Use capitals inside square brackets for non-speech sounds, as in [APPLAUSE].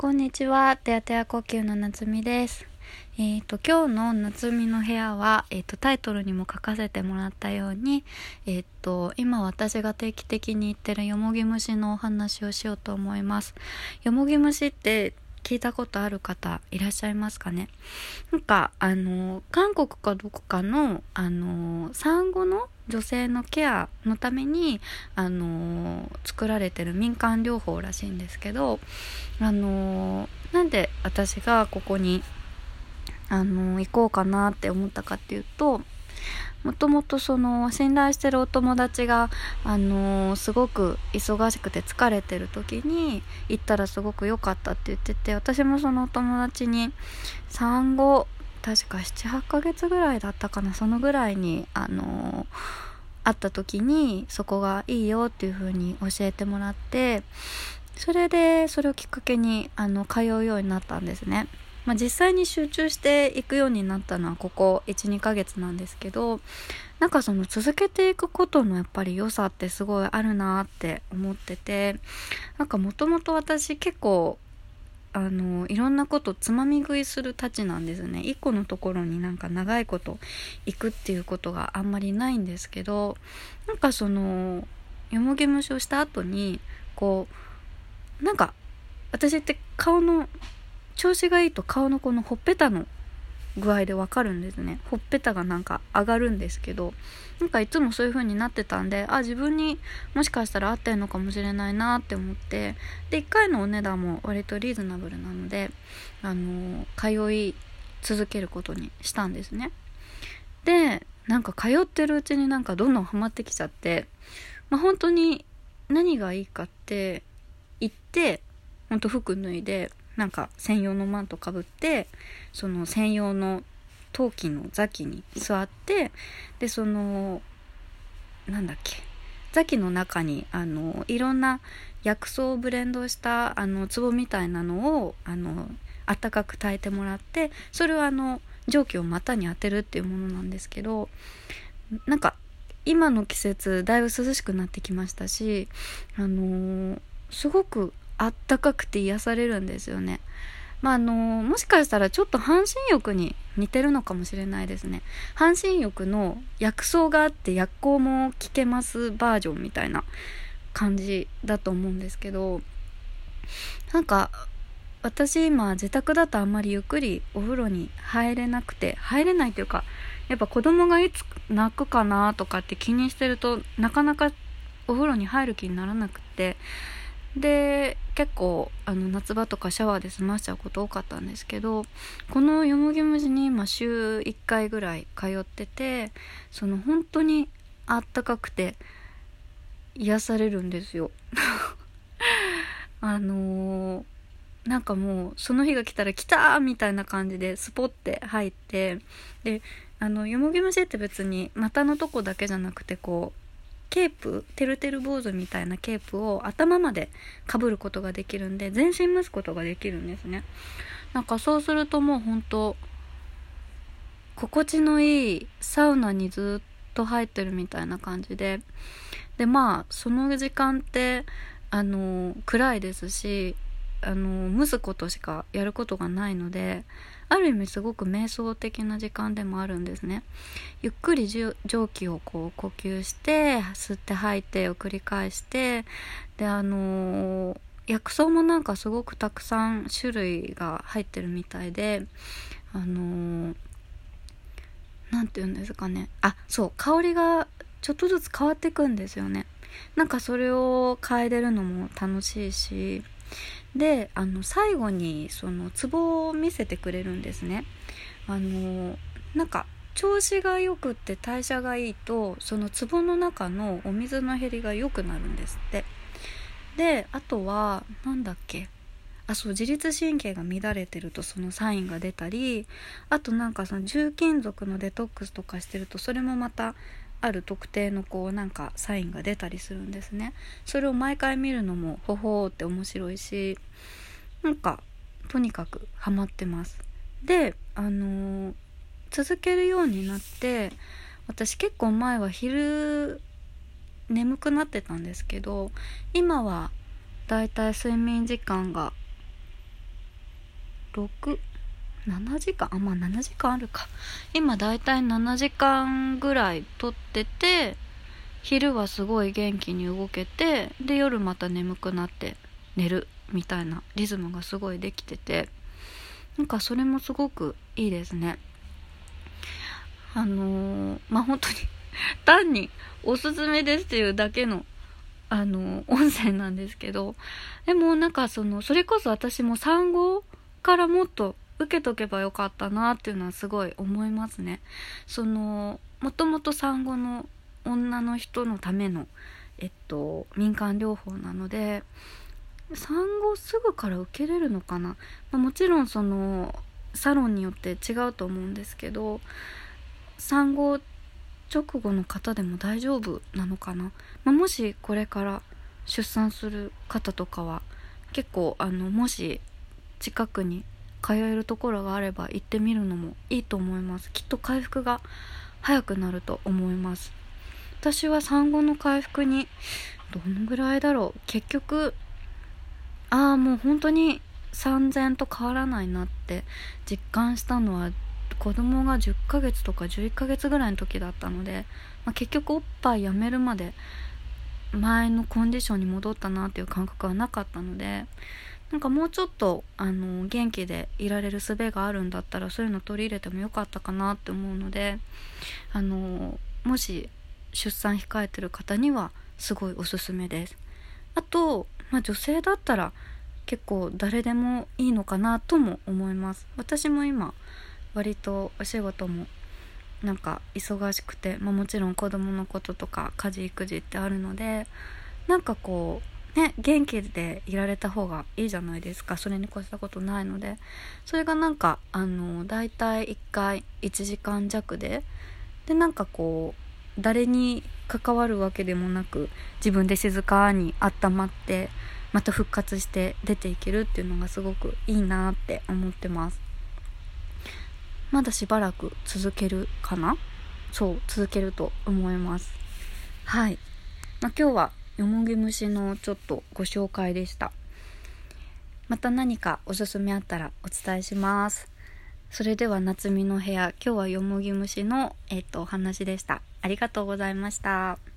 こんにちは、てやてや呼吸の夏美です。えっ、と、今日の夏美の部屋は、えっ、と、タイトルにも書かせてもらったように、えっ、と、今私が定期的に言ってるよもぎ虫のお話をしようと思います。よもぎ虫って聞いたことある方いらっしゃいますかね？なんか、あの、韓国かどこかの、あの、産後の女性のケアのために、あの、作られてる民間療法らしいんですけど、あのなんで私がここにあの行こうかなって思ったかっていうともともとその信頼してるお友達があのすごく忙しくて疲れてる時に行ったらすごく良かったって言ってて私もそのお友達に産後確か78ヶ月ぐらいだったかなそのぐらいにあの会った時にそこがいいよっていう風に教えてもらってそれでそれをきっかけにあの通うようになったんですね。まあ、実際に集中していくようになったのはここ12ヶ月なんですけどなんかその続けていくことのやっぱり良さってすごいあるなって思っててなんかもともと私結構あのいろんなことつまみ食いするたちなんですね。一個のところになんか長いこと行くっていうことがあんまりないんですけどなんかそのよもぎ虫をした後にこうなんか私って顔の調子がいいと顔のこのほっぺたの具合でわかるんですね。ほっぺたがなんか上がるんですけどなんかいつもそういう風になってたんであ自分にもしかしたら合ってんのかもしれないなって思ってで1回のお値段も割とリーズナブルなのであの通い続けることにしたんですね。でなんか通ってるうちになんかどんどんハマってきちゃってまあ本当に何がいいかって行ってほんと服脱いでなんか専用のマントかぶってその専用の陶器の座器に座ってでそのなんだっけ座器の中にあのいろんな薬草をブレンドしたあの壺みたいなのをあの温かく炊いてもらってそれをあの蒸気を股に当てるっていうものなんですけどなんか今の季節だいぶ涼しくなってきましたしあのーすごくあったかくて癒されるんですよね。まあ、あのもしかしたらちょっと半身浴に似てるのかもしれないですね。半身浴の薬草があって薬効も効けますバージョンみたいな感じだと思うんですけど、なんか私今自宅だとあんまりゆっくりお風呂に入れなくて、入れないというか、やっぱ子供がいつ泣くかなとかって気にしてるとなかなかお風呂に入る気にならなくて、で結構あの夏場とかシャワーで済ましちゃうこと多かったんですけどこのよもぎ虫に今週1回ぐらい通っててその本当にあったかくて癒されるんですよ。[LAUGHS] あのー、なんかもうその日が来たら来たみたいな感じでスポッて入ってであのよもぎ虫って別に股のとこだけじゃなくてこうケープてるてる坊主みたいなケープを頭までかぶることができるんで全身蒸すことができるんですね。なんかそうするともうほんと心地のいいサウナにずっと入ってるみたいな感じででまあその時間ってあの暗いですしあの蒸すことしかやることがないのである意味すごく瞑想的な時間でもあるんですね。ゆっくり蒸気をこう呼吸して吸って吐いてを繰り返してであの薬草もなんかすごくたくさん種類が入ってるみたいであの何て言うんですかね。あそう香りがちょっとずつ変わっていくんですよね。なんかそれを嗅いでるのも楽しいしであの最後にその壺を見せてくれるんですね。あのなんか調子が良くって代謝がいいとその壺の中のお水の減りが良くなるんですって。であとは何だっけ。あそう自律神経が乱れてるとそのサインが出たりあとなんかその重金属のデトックスとかしてるとそれもまたある特定のこうなんかサインが出たりするんですね。それを毎回見るのもほほーって面白いしなんかとにかくハマってます。であのー、続けるようになって私結構前は昼眠くなってたんですけど今はだいたい睡眠時間が6 7時間？あまあ7時間あるか。今だいたい7時間ぐらいとってて昼はすごい元気に動けてで夜また眠くなって寝るみたいなリズムがすごいできてて。なんかそれもすごくいいですね。あのー、まあ本当に [LAUGHS] 単におすすめですっていうだけのあの音声なんですけど。でもなんかそのそれこそ私も産後からもっと受けとけばよかったなっていうのはすごい思いますね。そのもともと産後の女の人のためのえっと民間療法なので産後すぐから受けれるのかな、まあ、もちろんそのサロンによって違うと思うんですけど産後直後の方でも大丈夫なのかな、まあ、もしこれから出産する方とかは結構あのもし近くに通えるところがあれば行ってみるのもいいと思います。きっと回復が早くなると思います。私は産後の回復にどのぐらいだろう。結局ああもう本当に3000と変わらないなって実感したのは子供が10ヶ月とか11ヶ月ぐらいの時だったので、まあ、結局おっぱいやめるまで前のコンディションに戻ったなっていう感覚はなかったのでなんかもうちょっとあの元気でいられる術があるんだったらそういうの取り入れてもよかったかなって思うのであのもし出産控えてる方にはすごいおすすめです。あと、まあ、女性だったら結構誰でもいいのかなとも思います。私も今割とお仕事もなんか忙しくて、まあ、もちろん子供のこととか家事育児ってあるのでなんかこうね、元気でいられた方がいいじゃないですか。それに越したことないので。それがなんかあの大体1回1時間弱で。でなんかこう誰に関わるわけでもなく自分で静かに温まってまた復活して出ていけるっていうのがすごくいいなって思ってます。まだしばらく続けるかな？そう続けると思います。はい、まあ、今日はよもぎ虫のちょっとご紹介でした。また何かおすすめあったらお伝えします。それでは夏美の部屋今日はよもぎ虫のえっ、とお話でした。ありがとうございました。